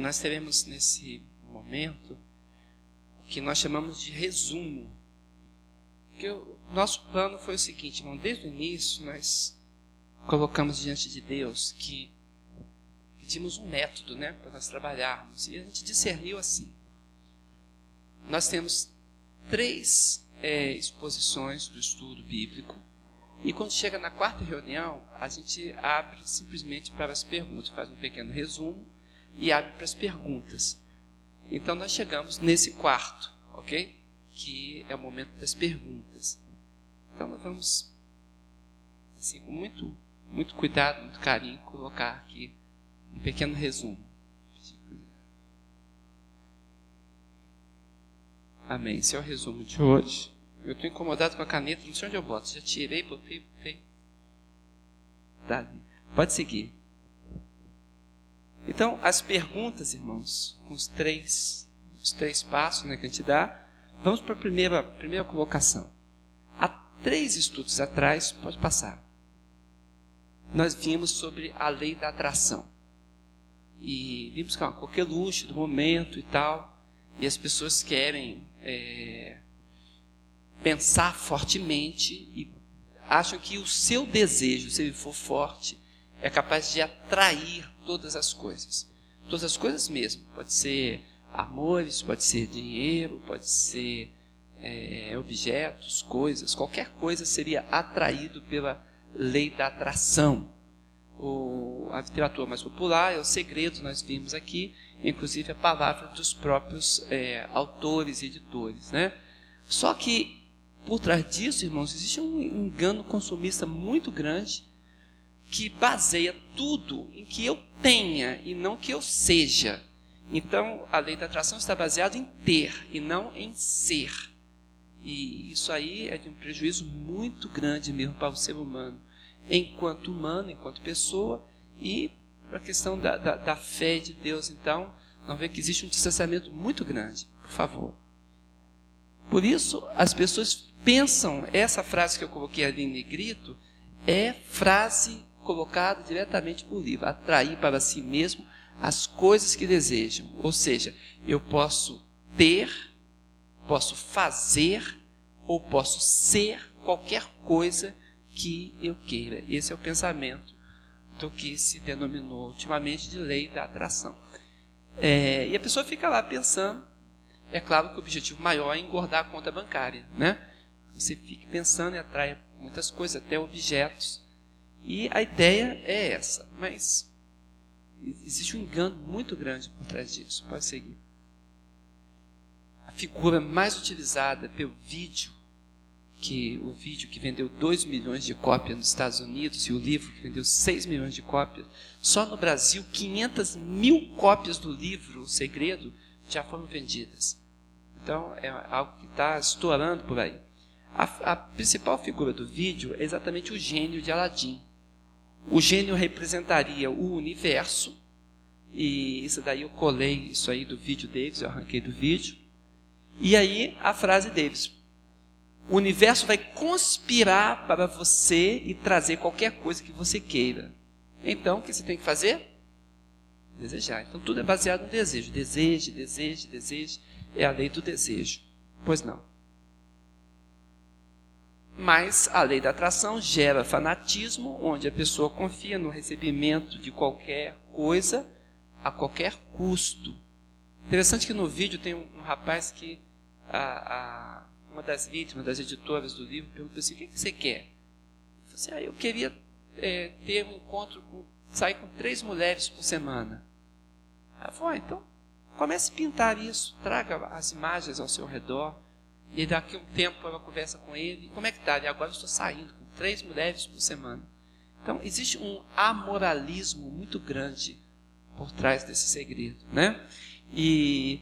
nós teremos nesse momento o que nós chamamos de resumo. Porque o nosso plano foi o seguinte, irmão, desde o início nós colocamos diante de Deus que pedimos um método né, para nós trabalharmos. E a gente discerniu assim. Nós temos três é, exposições do estudo bíblico. E quando chega na quarta reunião, a gente abre simplesmente para as perguntas, faz um pequeno resumo e abre para as perguntas. Então nós chegamos nesse quarto, ok? Que é o momento das perguntas. Então nós vamos, assim, com muito, muito cuidado, muito carinho, colocar aqui um pequeno resumo. Amém. Esse é o resumo de hoje. Eu estou incomodado com a caneta, não sei onde eu boto. Já tirei, botei, botei. Dá. Pode seguir. Então, as perguntas, irmãos, com os três, os três passos né, que a gente dá, vamos para a primeira, primeira colocação. Há três estudos atrás, pode passar, nós vimos sobre a lei da atração. E vimos que é qualquer luxo do momento e tal, e as pessoas querem é, pensar fortemente e acham que o seu desejo, se ele for forte, é capaz de atrair todas as coisas. Todas as coisas mesmo. Pode ser amores, pode ser dinheiro, pode ser é, objetos, coisas. Qualquer coisa seria atraído pela lei da atração. O, a literatura mais popular é o segredo, nós vimos aqui, inclusive a palavra dos próprios é, autores e editores. Né? Só que por trás disso, irmãos, existe um engano consumista muito grande que baseia tudo em que eu tenha e não que eu seja. Então, a lei da atração está baseada em ter e não em ser. E isso aí é de um prejuízo muito grande mesmo para o ser humano, enquanto humano, enquanto pessoa, e para a questão da, da, da fé de Deus. Então, nós vemos que existe um distanciamento muito grande. Por favor. Por isso, as pessoas pensam, essa frase que eu coloquei ali em negrito, é frase colocada diretamente por livro. Atrair para si mesmo as coisas que desejam. Ou seja, eu posso ter, posso fazer ou posso ser qualquer coisa que eu queira. Esse é o pensamento do que se denominou ultimamente de lei da atração. É, e a pessoa fica lá pensando é claro que o objetivo maior é engordar a conta bancária, né? Você fica pensando e atrai muitas coisas, até objetos. E a ideia é essa, mas existe um engano muito grande por trás disso. Pode seguir. A figura mais utilizada pelo vídeo, que o vídeo que vendeu 2 milhões de cópias nos Estados Unidos e o livro que vendeu 6 milhões de cópias, só no Brasil 500 mil cópias do livro O Segredo já foram vendidas. Então é algo que está estourando por aí. A, a, principal figura do vídeo é exatamente o gênio de Aladim. O gênio representaria o universo, e isso daí eu colei isso aí do vídeo deles, eu arranquei do vídeo. E aí a frase deles: O universo vai conspirar para você e trazer qualquer coisa que você queira. Então, o que você tem que fazer? Desejar. Então, tudo é baseado no desejo. Deseje, deseje, deseje é a lei do desejo. Pois não. Mas a lei da atração gera fanatismo, onde a pessoa confia no recebimento de qualquer coisa a qualquer custo. Interessante que no vídeo tem um, rapaz que a, a, uma das vítimas, das editoras do livro, perguntou assim: o que, você quer? Eu assim, ah, eu queria é, ter um encontro, com, sair com três mulheres por semana. Ela falou, ah, então Comece a pintar isso, traga as imagens ao seu redor. E daqui a um tempo ela conversa com ele. Como é que está? Agora eu estou saindo com três mulheres por semana. Então existe um amoralismo muito grande por trás desse segredo, né? E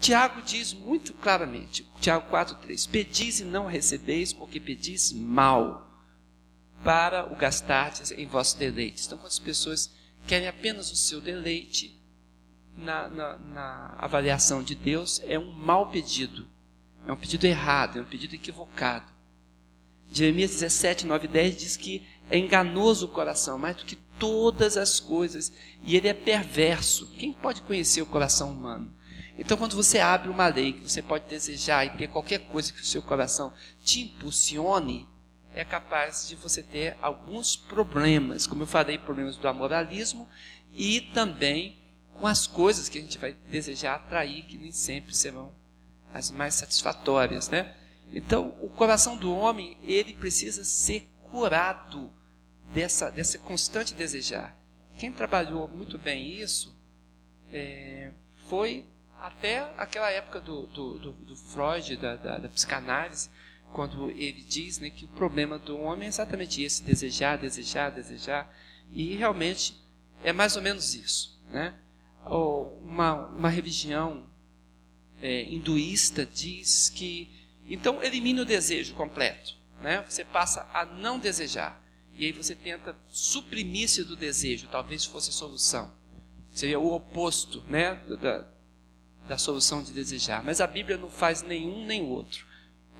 Tiago diz muito claramente, Tiago 4:3, pedis e não recebeis, porque pedis mal, para o gastardes em vossos deleites. Então, quando as pessoas querem apenas o seu deleite, na, na, na avaliação de Deus é um mau pedido. É um pedido errado, é um pedido equivocado. Jeremias 17, 9 e 10 diz que é enganoso o coração, mais do que todas as coisas e ele é perverso. Quem pode conhecer o coração humano? Então, quando você abre uma lei que você pode desejar e ter qualquer coisa que o seu coração te impulsione, é capaz de você ter alguns problemas, como eu falei, problemas do amoralismo e também com as coisas que a gente vai desejar atrair, que nem sempre serão as mais satisfatórias, né? Então, o coração do homem, ele precisa ser curado dessa, dessa constante desejar. Quem trabalhou muito bem isso é, foi até aquela época do, do, do, do Freud, da, da, da, psicanálise, quando ele diz né, que o problema do homem é exatamente esse: desejar, desejar, desejar. E realmente é mais ou menos isso. Né? Uma, uma religião é, hinduísta diz que então elimina o desejo completo. Né? Você passa a não desejar. E aí você tenta suprimir-se do desejo, talvez fosse a solução. Seria o oposto né, da, da solução de desejar. Mas a Bíblia não faz nenhum nem outro.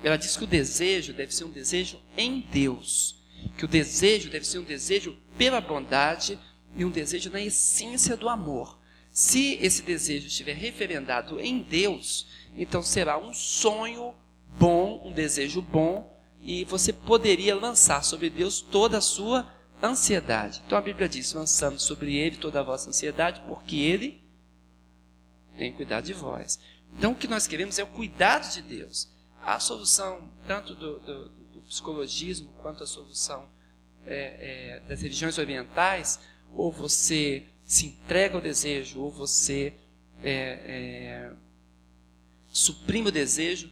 Ela diz que o desejo deve ser um desejo em Deus. Que o desejo deve ser um desejo pela bondade e um desejo na essência do amor. Se esse desejo estiver referendado em Deus, então será um sonho bom, um desejo bom, e você poderia lançar sobre Deus toda a sua ansiedade. Então a Bíblia diz: lançando sobre Ele toda a vossa ansiedade, porque Ele tem cuidado de vós. Então o que nós queremos é o cuidado de Deus. A solução, tanto do, do, do psicologismo quanto a solução é, é, das religiões orientais, ou você se entrega ao desejo, ou você é, é suprime o desejo,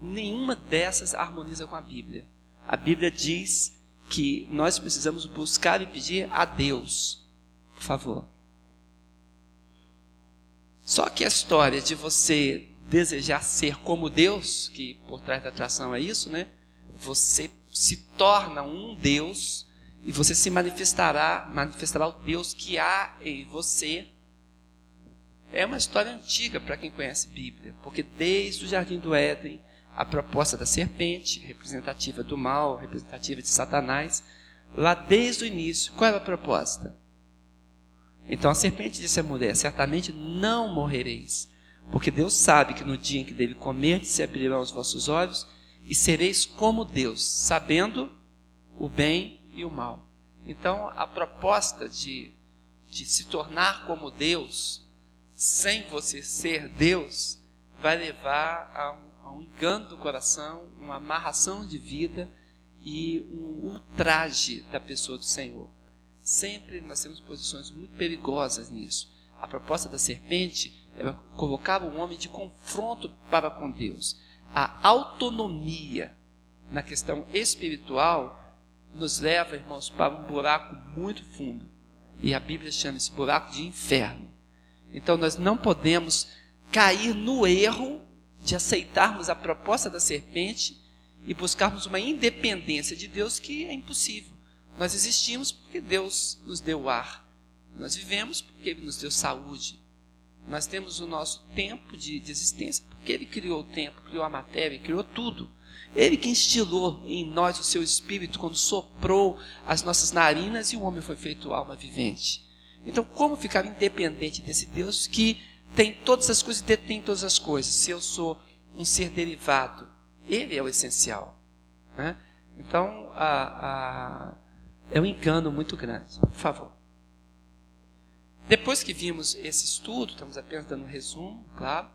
nenhuma dessas harmoniza com a Bíblia. A Bíblia diz que nós precisamos buscar e pedir a Deus, por favor. Só que a história de você desejar ser como Deus, que por trás da atração é isso, né? Você se torna um Deus e você se manifestará, manifestará o Deus que há em você. É uma história antiga para quem conhece Bíblia, porque desde o jardim do Éden a proposta da serpente, representativa do mal, representativa de Satanás, lá desde o início. Qual era a proposta? Então a serpente disse à mulher: Certamente não morrereis, porque Deus sabe que no dia em que dele comer, se abrirão os vossos olhos e sereis como Deus, sabendo o bem e o mal. Então a proposta de, de se tornar como Deus, sem você ser Deus, vai levar a um um engano do coração, uma amarração de vida e um ultraje da pessoa do Senhor. Sempre nós temos posições muito perigosas nisso. A proposta da serpente ela colocava o homem de confronto para com Deus. A autonomia na questão espiritual nos leva, irmãos, para um buraco muito fundo. E a Bíblia chama esse buraco de inferno. Então nós não podemos cair no erro de aceitarmos a proposta da serpente e buscarmos uma independência de Deus que é impossível. Nós existimos porque Deus nos deu ar. Nós vivemos porque Ele nos deu saúde. Nós temos o nosso tempo de, de existência porque Ele criou o tempo, criou a matéria, criou tudo. Ele que instilou em nós o seu espírito quando soprou as nossas narinas e o homem foi feito alma vivente. Então, como ficar independente desse Deus que tem todas as coisas e detém todas as coisas. Se eu sou um ser derivado, ele é o essencial. Né? Então, a, a, é um engano muito grande. Por favor. Depois que vimos esse estudo, estamos apenas dando um resumo, claro,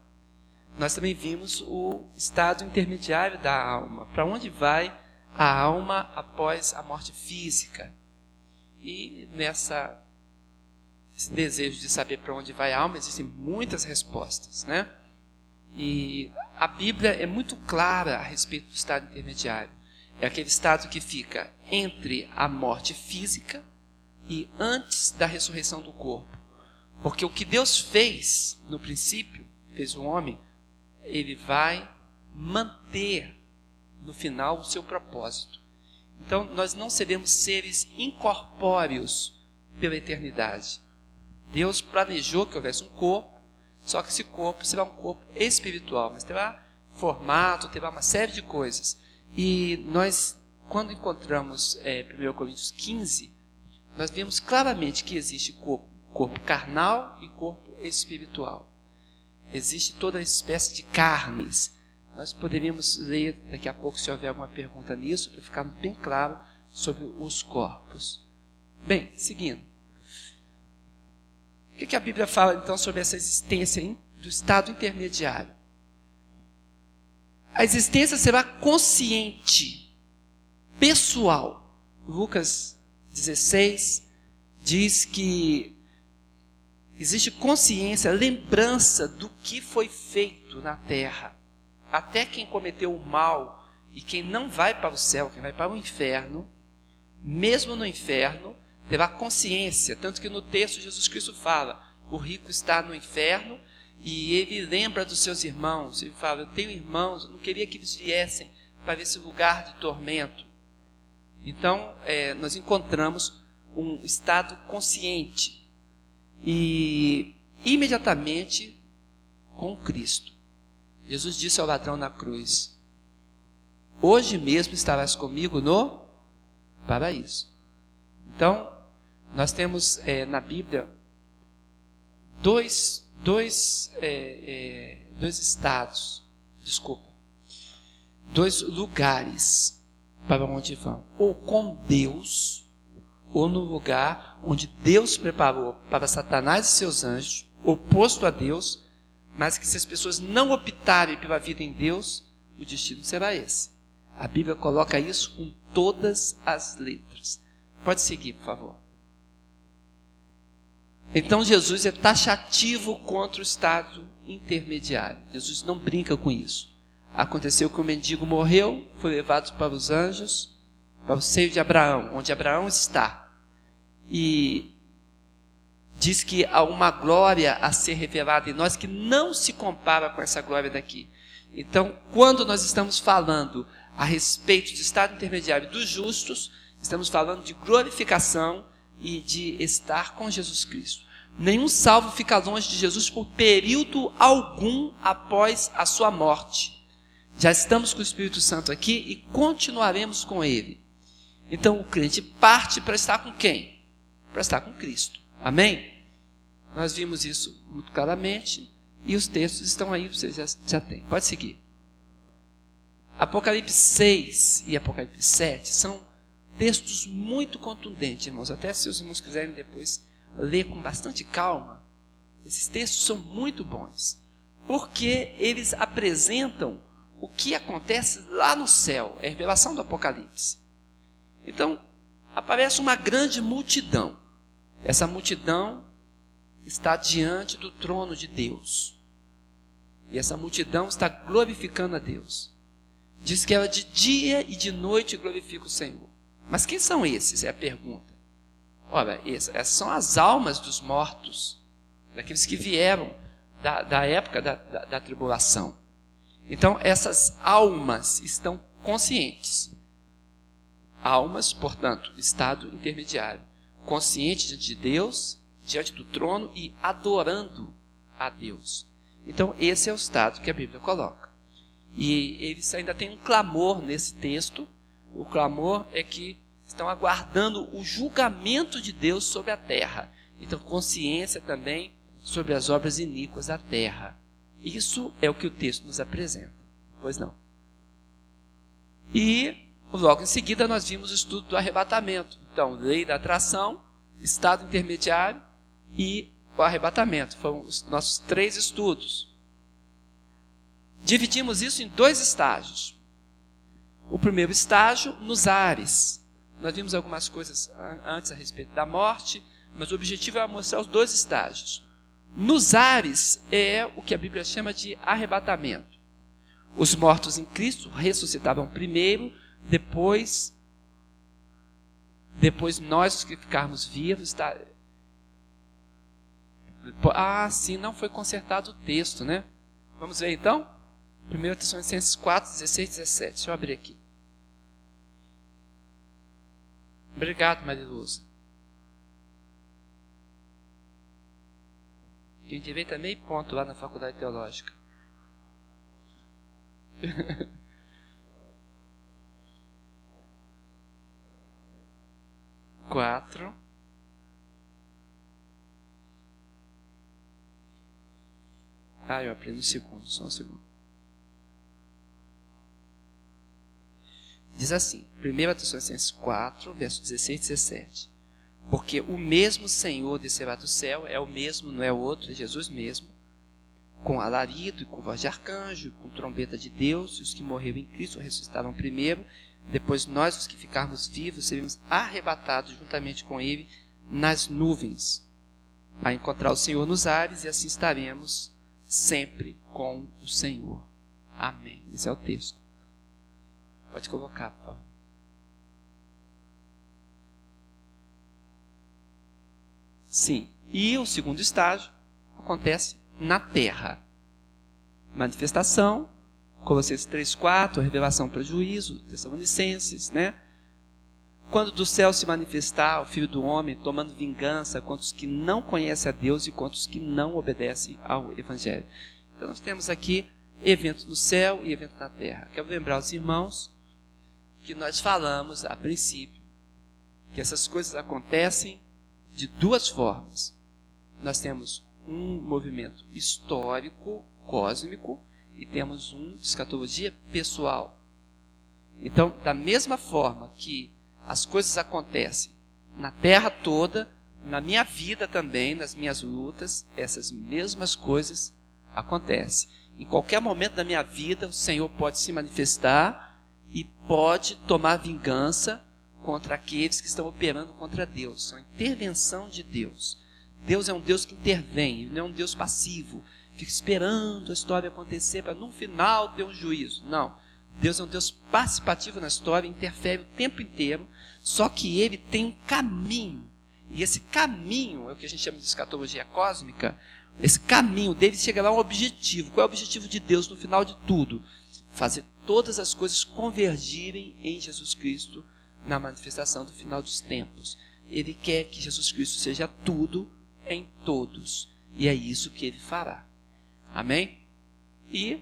nós também vimos o estado intermediário da alma. Para onde vai a alma após a morte física? E nessa esse desejo de saber para onde vai a alma, existem muitas respostas, né? E a Bíblia é muito clara a respeito do estado intermediário. É aquele estado que fica entre a morte física e antes da ressurreição do corpo. Porque o que Deus fez no princípio, fez o homem, ele vai manter no final o seu propósito. Então nós não seremos seres incorpóreos pela eternidade. Deus planejou que houvesse um corpo, só que esse corpo será um corpo espiritual, mas terá formato, terá uma série de coisas. E nós, quando encontramos é, 1 Coríntios 15, nós vemos claramente que existe corpo, corpo carnal e corpo espiritual. Existe toda espécie de carnes. Nós poderíamos ler daqui a pouco, se houver alguma pergunta nisso, para ficar bem claro sobre os corpos. Bem, seguindo. O que, a Bíblia fala então sobre essa existência do estado intermediário? A existência será consciente, pessoal. Lucas 16 diz que existe consciência, lembrança do que foi feito na terra. Até quem cometeu o mal e quem não vai para o céu, quem vai para o inferno, mesmo no inferno, terá consciência. Tanto que no texto Jesus Cristo fala: o rico está no inferno e ele lembra dos seus irmãos. Ele fala: Eu tenho irmãos, eu não queria que eles viessem para esse lugar de tormento. Então, é, nós encontramos um estado consciente e imediatamente com Cristo. Jesus disse ao ladrão na cruz: Hoje mesmo estarás comigo no paraíso. Então, nós temos é, na Bíblia dois, dois, é, é, dois estados, desculpa, dois lugares para onde vão, ou com Deus, ou no lugar onde Deus preparou para Satanás e seus anjos, oposto a Deus, mas que se as pessoas não optarem pela vida em Deus, o destino será esse. A Bíblia coloca isso com todas as letras. Pode seguir, por favor. Então Jesus é taxativo contra o estado intermediário. Jesus não brinca com isso. Aconteceu que o mendigo morreu, foi levado para os anjos, para o seio de Abraão, onde Abraão está. E diz que há uma glória a ser revelada em nós que não se compara com essa glória daqui. Então, quando nós estamos falando a respeito de estado intermediário dos justos, estamos falando de glorificação e de estar com Jesus Cristo. Nenhum salvo fica longe de Jesus por período algum após a sua morte. Já estamos com o Espírito Santo aqui e continuaremos com ele. Então o crente parte para estar com quem? Para estar com Cristo. Amém? Nós vimos isso muito claramente e os textos estão aí, vocês já, já têm. Pode seguir. Apocalipse 6 e Apocalipse 7 são textos muito contundentes, irmãos. Até se os irmãos quiserem depois ler com bastante calma, esses textos são muito bons, porque eles apresentam o que acontece lá no céu, é a revelação do Apocalipse. Então, aparece uma grande multidão. Essa multidão está diante do trono de Deus. E essa multidão está glorificando a Deus. Diz que ela de dia e de noite glorifica o Senhor. Mas quem são esses? É a pergunta. Ora, essas são as almas dos mortos, daqueles que vieram da, da época da, da, da tribulação. Então, essas almas estão conscientes. Almas, portanto, estado intermediário. Consciente diante de Deus, diante do trono e adorando a Deus. Então, esse é o estado que a Bíblia coloca. E eles ainda têm um clamor nesse texto. O clamor é que estão aguardando o julgamento de Deus sobre a terra. Então, consciência também sobre as obras iníquas da terra. Isso é o que o texto nos apresenta. Pois não. E logo em seguida nós vimos o estudo do arrebatamento. Então, lei da atração, estado intermediário e o arrebatamento. Foram os nossos três estudos. Dividimos isso em dois estágios. O primeiro estágio, nos ares. Nós vimos algumas coisas antes a respeito da morte, mas o objetivo é mostrar os dois estágios. Nos ares é o que a Bíblia chama de arrebatamento. Os mortos em Cristo ressuscitavam primeiro, depois depois nós que ficarmos vivos, tá? Ah, sim, não foi consertado o texto, né? Vamos ver então? 1 Tessalonicenses 4, 16, 17. Deixa eu abrir aqui. Obrigado, Mariluza. Quem direito é meio ponto lá na faculdade teológica. quatro, Ah, eu aprendo um segundo, só um segundo. Diz assim, 1 Tessalonicenses 4, verso 16 e 17. Porque o mesmo Senhor descerá do céu, é o mesmo, não é o outro, é Jesus mesmo, com alarido e com voz de arcanjo, com trombeta de Deus, e os que morreram em Cristo ressuscitaram primeiro, depois nós, os que ficarmos vivos, seremos arrebatados juntamente com Ele nas nuvens, a encontrar o Senhor nos ares, e assim estaremos sempre com o Senhor. Amém. Esse é o texto. Pode colocar, por favor. Sim. E o segundo estágio acontece na terra. Manifestação, Colossenses 3, 4, revelação para juízo, Tessalonicenses, né? Quando do céu se manifestar o Filho do Homem, tomando vingança contra os que não conhecem a Deus e contra os que não obedecem ao Evangelho. Então nós temos aqui evento no céu e evento na terra. Quero lembrar os irmãos que nós falamos a princípio que essas coisas acontecem de duas formas. Nós temos um movimento histórico, cósmico, e temos um escatologia pessoal. Então, da mesma forma que as coisas acontecem na terra toda, na minha vida também, nas minhas lutas, essas mesmas coisas acontecem. Em qualquer momento da minha vida, o Senhor pode se manifestar e pode tomar vingança contra aqueles que estão operando contra Deus. São intervenção de Deus. Deus é um Deus que intervém, ele não é um Deus passivo, fica esperando a história acontecer para no final ter um juízo. Não. Deus é um Deus participativo na história, interfere o tempo inteiro, só que ele tem um caminho. E esse caminho é o que a gente chama de escatologia cósmica. Esse caminho dele chega lá a um objetivo. Qual é o objetivo de Deus no final de tudo? Fazer todas as coisas convergirem em Jesus Cristo na manifestação do final dos tempos. Ele quer que Jesus Cristo seja tudo em todos. E é isso que ele fará. Amém? E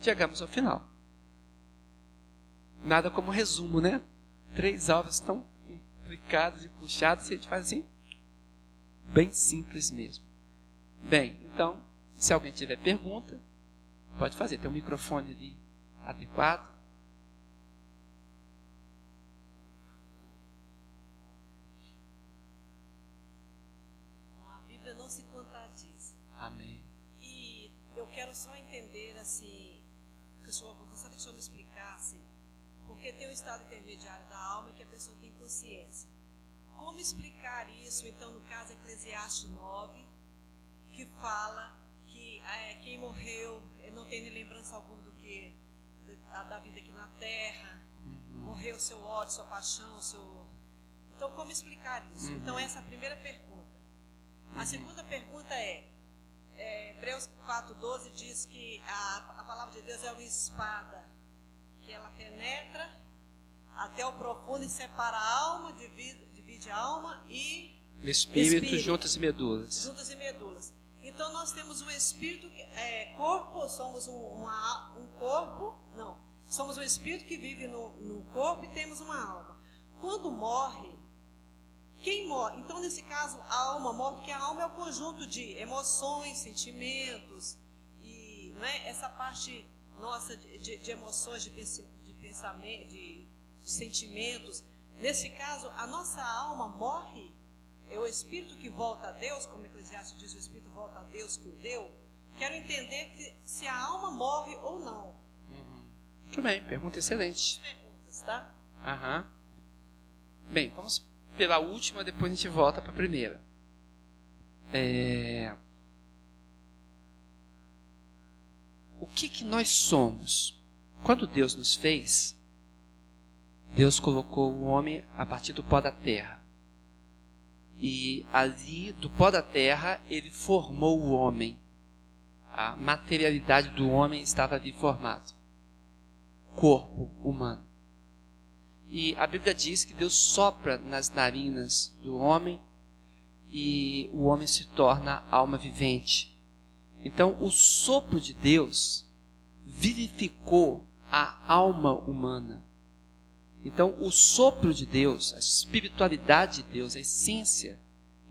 chegamos ao final. Nada como resumo, né? Três aulas tão complicadas e puxadas e a gente faz assim, bem simples mesmo. Bem, então, se alguém tiver pergunta, pode fazer. Tem um microfone ali adequado. Consciência. Como explicar isso, então, no caso Eclesiastes 9, que fala que é, quem morreu não tem nem lembrança alguma do que da, da vida aqui na terra, uhum. morreu seu ódio, sua paixão, seu. Então, como explicar isso? Uhum. Então, essa é a primeira pergunta. A uhum. segunda pergunta é: é, Hebreus 4,12 diz que a, a palavra de Deus é uma espada, que ela penetra até o profundo e separa a alma, divide, divide a alma e espírito, espírito, juntas e medulas. Juntas e medulas. Então nós temos um espírito, é, corpo, somos um, uma, um corpo, não, somos um espírito que vive no, no corpo e temos uma alma. Quando morre, quem morre? Então, nesse caso, a alma morre, porque a alma é o conjunto de emoções, sentimentos, e não é? essa parte nossa de, de, de emoções, de, de pensamento, de, sentimentos. Nesse caso, a nossa alma morre, é o espírito que volta a Deus, como Eclesiastes diz, o espírito volta a Deus que o deu. Quero entender que, se a alma morre ou não. Uhum. Muito bem, pergunta excelente. Perguntas, tá? Aham. Bem, vamos pela última, depois a gente volta para a primeira. É... O que, que nós somos? Quando Deus nos fez, Deus colocou o homem a partir do pó da terra. E ali, do pó da terra, ele formou o homem. A materialidade do homem estava ali formado. Corpo humano. E a Bíblia diz que Deus sopra nas narinas do homem e o homem se torna alma vivente. Então, o sopro de Deus vivificou a alma humana. Então, o sopro de Deus, a espiritualidade de Deus, a essência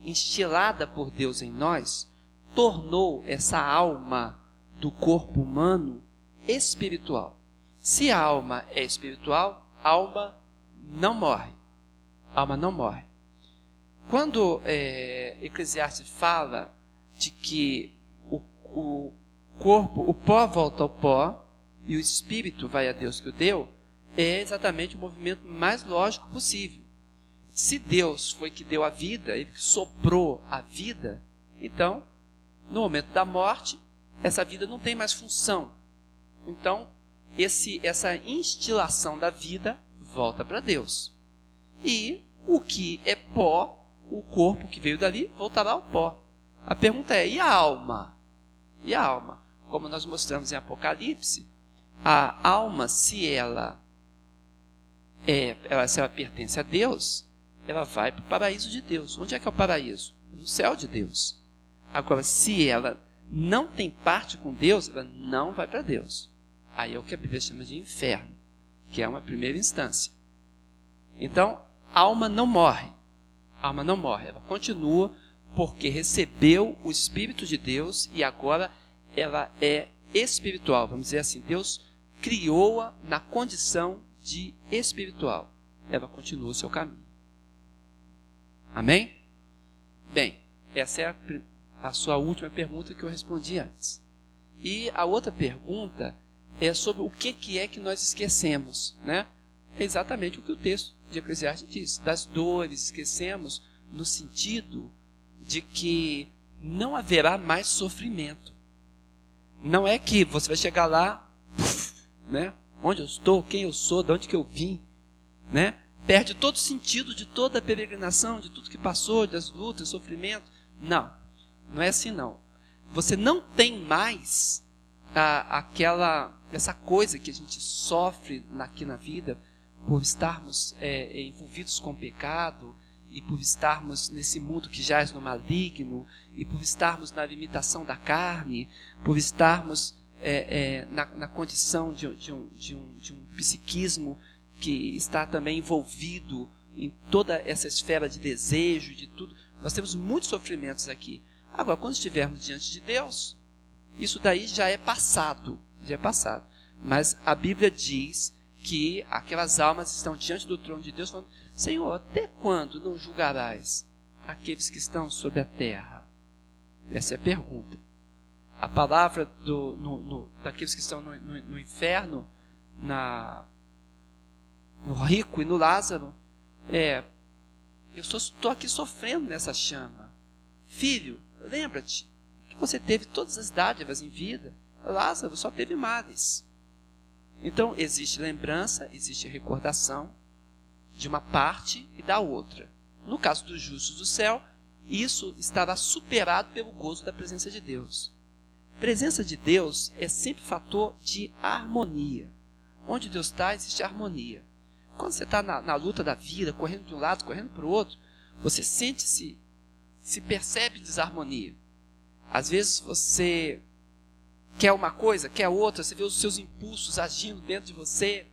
instilada por Deus em nós, tornou essa alma do corpo humano espiritual. Se a alma é espiritual, a alma não morre. A alma não morre. Quando é, Eclesiastes fala de que o, o corpo, o pó volta ao pó e o espírito vai a Deus que o deu, é exatamente o movimento mais lógico possível. Se Deus foi que deu a vida, ele que soprou a vida, então, no momento da morte, essa vida não tem mais função. Então, esse, essa instilação da vida volta para Deus. E o que é pó, o corpo que veio dali, voltará ao pó. A pergunta é: e a alma? E a alma? Como nós mostramos em Apocalipse, a alma, se ela é, ela, se ela pertence a Deus, ela vai para o paraíso de Deus. Onde é que é o paraíso? No céu de Deus. Agora, se ela não tem parte com Deus, ela não vai para Deus. Aí é o que a Bíblia chama de inferno, que é uma primeira instância. Então, a alma não morre. A alma não morre, ela continua porque recebeu o Espírito de Deus e agora ela é espiritual. Vamos dizer assim, Deus criou-a na condição de espiritual. Ela continua o seu caminho. Amém? Bem, essa é a, a sua última pergunta que eu respondi antes. E a outra pergunta é sobre o que, que é que nós esquecemos. Né? É exatamente o que o texto de Eclesiastes diz. Das dores, esquecemos no sentido de que não haverá mais sofrimento. Não é que você vai chegar lá, né? Onde eu estou, quem eu sou, de onde que eu vim, né? Perde todo o sentido de toda a peregrinação, de tudo que passou, das lutas, sofrimento. Não, não é assim não. Você não tem mais a, aquela essa coisa que a gente sofre aqui na vida por estarmos é, envolvidos com pecado e por estarmos nesse mundo que jaz no maligno e por estarmos na limitação da carne, por estarmos é, é, na, na, condição de, de, um, de, um, de um psiquismo que está também envolvido em toda essa esfera de desejo, de tudo. Nós temos muitos sofrimentos aqui. Agora, quando estivermos diante de Deus, isso daí já é passado, já é passado. Mas a Bíblia diz que aquelas almas estão diante do trono de Deus falando: Senhor, até quando não julgarás aqueles que estão sobre a terra? Essa é a pergunta. A palavra do, no, no, daqueles que estão no, no inferno, na, no rico e no Lázaro, é: Eu estou aqui sofrendo nessa chama. Filho, lembra-te você teve todas as dádivas em vida. Lázaro só teve males. Então, existe lembrança, existe recordação de uma parte e da outra. No caso dos justos do céu, isso estará superado pelo gozo da presença de Deus. Presença de Deus é sempre fator de harmonia. Onde Deus está, existe harmonia. Quando você está na, na, luta da vida, correndo de um lado, correndo para o outro, você sente-se, se percebe desarmonia. Às vezes você quer uma coisa, quer outra, você vê os seus impulsos agindo dentro de você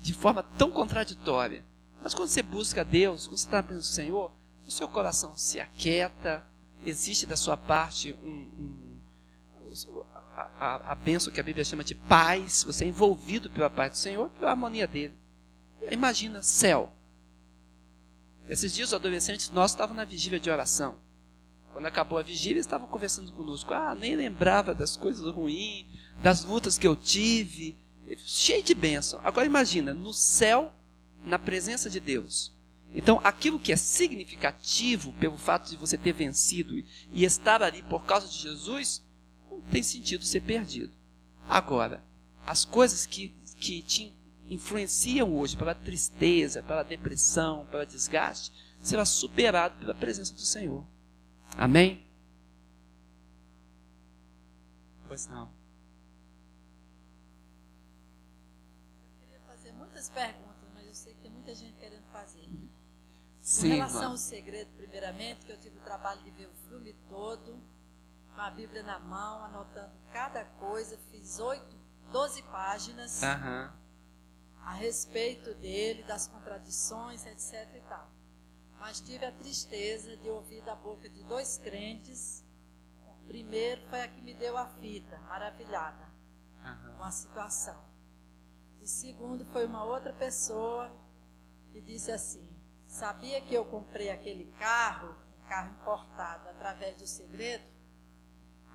de forma tão contraditória. Mas quando você busca Deus, quando você está pensando no Senhor, o seu coração se aquieta, existe da sua parte um, um, a, a, bênção que a Bíblia chama de paz, você é envolvido pela paz do Senhor, pela harmonia dele. Imagina céu. Esses dias os adolescentes nossos estavam na vigília de oração. Quando acabou a vigília, eles estavam conversando conosco. Ah, nem lembrava das coisas ruins, das lutas que eu tive. Cheio de bênção. Agora imagina, no céu, na presença de Deus. Então, aquilo que é significativo pelo fato de você ter vencido e estar ali por causa de Jesus, não tem sentido ser perdido. Agora, as coisas que, que te influenciam hoje pela tristeza, pela depressão, pelo desgaste, será superado pela presença do Senhor. Amém? Pois não. Eu queria fazer muitas perguntas, mas eu sei que tem muita gente querendo fazer. Sim, Com relação ao segredo, primeiramente, que eu tive o trabalho de ver o filme todo, com a Bíblia na mão, anotando cada coisa, fiz oito, doze páginas Aham. a respeito dele, das contradições, etc. e tal. Mas tive a tristeza de ouvir da boca de dois crentes, primeiro deu a fita, maravilhada Aham. com a situação. E segundo, foi uma outra pessoa que disse assim: Sabia que eu comprei aquele carro, um carro importado, através do segredo?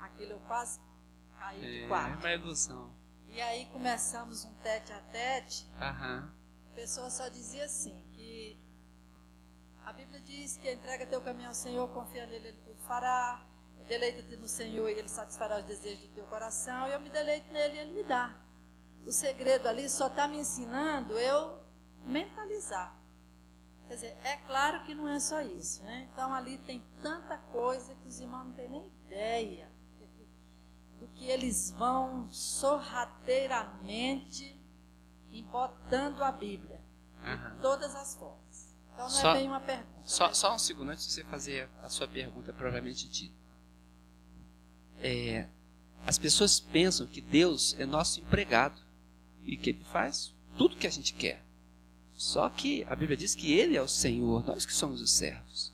Aquilo eu quase caí de É quatro. uma ilusão. E aí começamos um tete a tete. Aham. A pessoa só dizia assim: que a Bíblia diz que entrega teu caminho ao Senhor, confia nele, ele tudo fará. Deleita-te no Senhor e ele satisfará os desejos do teu coração. E eu me deleito nele e ele me dá. O segredo ali só está me ensinando eu mentalizar. Quer dizer, é claro que não é só isso, né? Então ali tem tanta coisa que os irmãos não têm nem ideia que eles vão sorrateiramente embotando a Bíblia Aham. de todas as formas. Então não Só- é bem uma pergunta. Só, né? só um segundo antes de você fazer a sua pergunta propriamente dita. É, as pessoas pensam que Deus é nosso empregado e que Ele faz tudo que a gente quer. Só que a Bíblia diz que Ele é o Senhor, nós que somos os servos.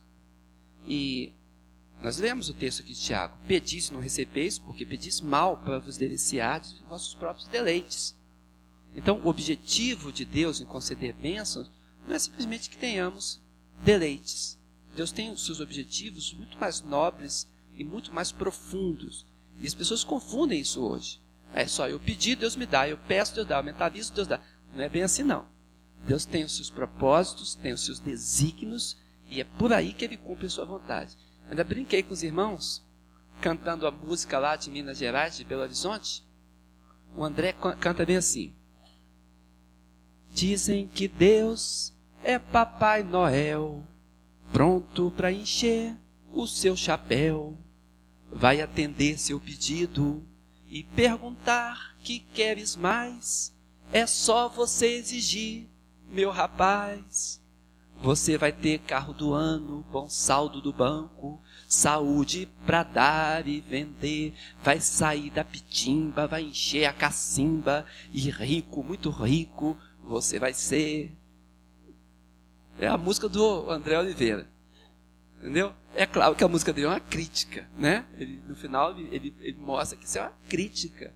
E nós lemos o texto aqui de Tiago: Pedis não recebeis, porque pedis mal para vos deliciardes de vossos próprios deleites. Então, o objetivo de Deus em conceder bênçãos não é simplesmente que tenhamos deleites. Deus tem os seus objetivos muito mais nobres e muito mais profundos. E as pessoas confundem isso hoje. É só eu pedir, Deus me dá. Eu peço, Deus dá. Eu mentalizo, Deus dá. Não é bem assim, não. Deus tem os seus propósitos, tem os seus desígnios, e é por aí que Ele cumpre a sua vontade. Ainda brinquei com os irmãos, cantando a música lá de Minas Gerais, de Belo Horizonte. O André can- canta bem assim. Dizem que Deus é Papai Noel, pronto para encher o seu chapéu. Vai atender seu pedido e perguntar que queres mais. É só você exigir, meu rapaz. Você vai ter carro do ano, bom saldo do banco, saúde pra dar e vender. Vai sair da pitimba, vai encher a cacimba e rico, muito rico, você vai ser. É a música do André Oliveira. Entendeu? É claro que a música dele é uma crítica, né? Ele, no final ele, ele, mostra que isso é uma crítica.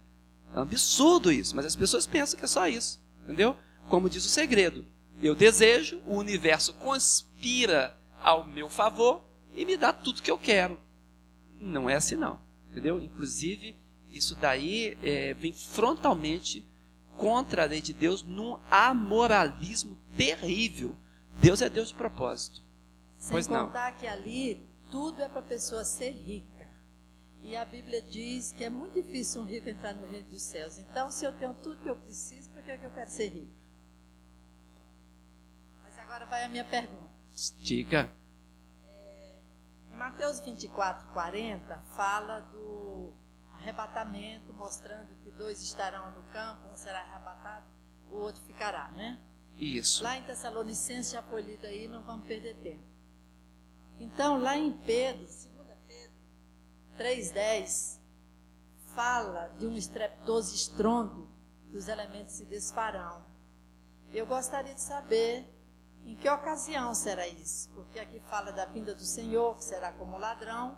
É um absurdo isso, mas as pessoas pensam que é só isso, entendeu? Como diz o segredo. Eu desejo, o universo conspira ao meu favor e me dá tudo que eu quero. Não é assim não, entendeu? Inclusive, isso daí é, vem frontalmente contra a lei de Deus num amoralismo terrível. Deus é Deus de propósito. Sem Pois não. contar que ali tudo é para a pessoa ser rica. E a Bíblia diz que é muito difícil um rico entrar no reino dos céus. Então, se eu tenho tudo que eu preciso, por que é que eu quero ser rico? Agora vai a minha pergunta. Diga. Em Mateus 24, 40, fala do arrebatamento, mostrando que dois estarão no campo, um será arrebatado, o outro ficará, né? Isso. Lá em Tessalonicenses já foi lido aí, não vamos perder tempo. Então, lá em Pedro, 2 Pedro 3,10, fala de um estrepitoso estrondo que os elementos se desfarão. Eu gostaria de saber em que ocasião será isso, porque aqui fala da vinda do Senhor, que será como ladrão,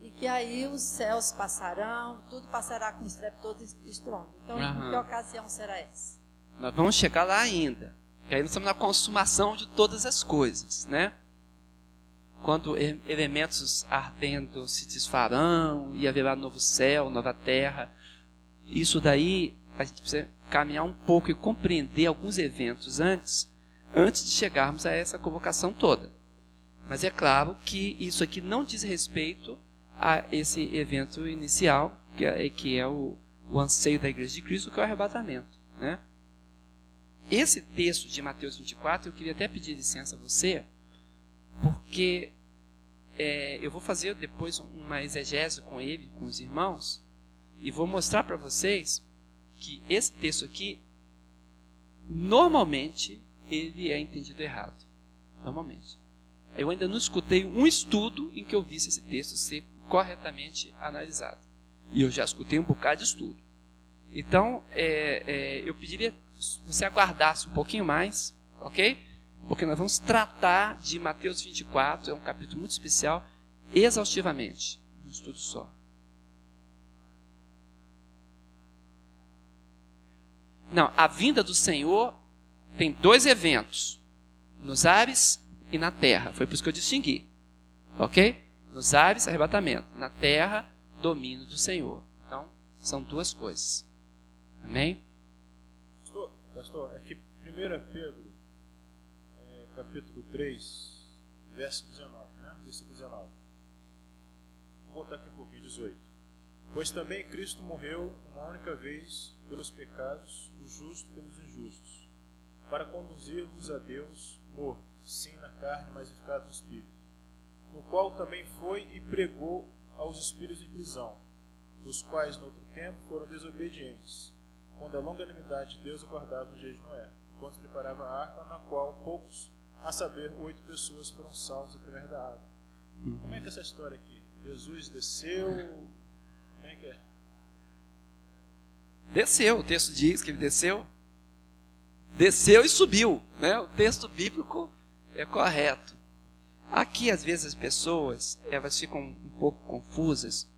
e que aí os céus passarão, tudo passará com estrepitoso estrondo. Então, Aham. em que ocasião será essa? Nós vamos chegar lá ainda. Que aí nós estamos na consumação de todas as coisas, né? Quando elementos ardendo se desfarão e haverá novo céu, nova terra. Isso daí a gente precisa caminhar um pouco e compreender alguns eventos antes, antes de chegarmos a essa convocação toda. Mas é claro que isso aqui não diz respeito a esse evento inicial, que é, que é o, o anseio da igreja de Cristo, que é o arrebatamento, né? Esse texto de Mateus 24, eu queria até pedir licença a você, porque é, eu vou fazer depois uma exegese com ele, com os irmãos, e vou mostrar para vocês que esse texto aqui, normalmente, ele é entendido errado, normalmente. Eu ainda não escutei um estudo em que eu visse esse texto ser corretamente analisado. E eu já escutei um bocado de estudo. Então, é, é, eu pediria que você aguardasse um pouquinho mais, ok? Porque nós vamos tratar de Mateus 24, é um capítulo muito especial, exaustivamente, um estudo só. Não, a vinda do Senhor tem dois eventos: nos ares e na terra. Foi por isso que eu distingui. Ok? Nos ares, arrebatamento. Na terra, domínio do Senhor. Então, são duas coisas. Amém? Pastor, pastor aqui 1 Pedro, é, capítulo 3, verso 19, né? Versículo 19. Vou voltar aqui um pouquinho, 18. Pois também Cristo morreu uma única vez pelos pecados, o justo pelos injustos, para conduzir-vos a Deus morto, sim na carne, mas vivificado no Espírito, no qual também foi e pregou aos espíritos em prisão, os quais no outro tempo foram desobedientes, quando a longanimidade de Deus aguardava no dia de Noé, enquanto preparava a arca, na qual poucos, a saber, oito pessoas foram salvos através da água. Como é que é essa história aqui? Jesus desceu. Como é que é? Desceu, o texto diz que ele desceu. Desceu e subiu. Né? O texto bíblico é correto. Aqui, às vezes, as pessoas elas ficam um pouco confusas,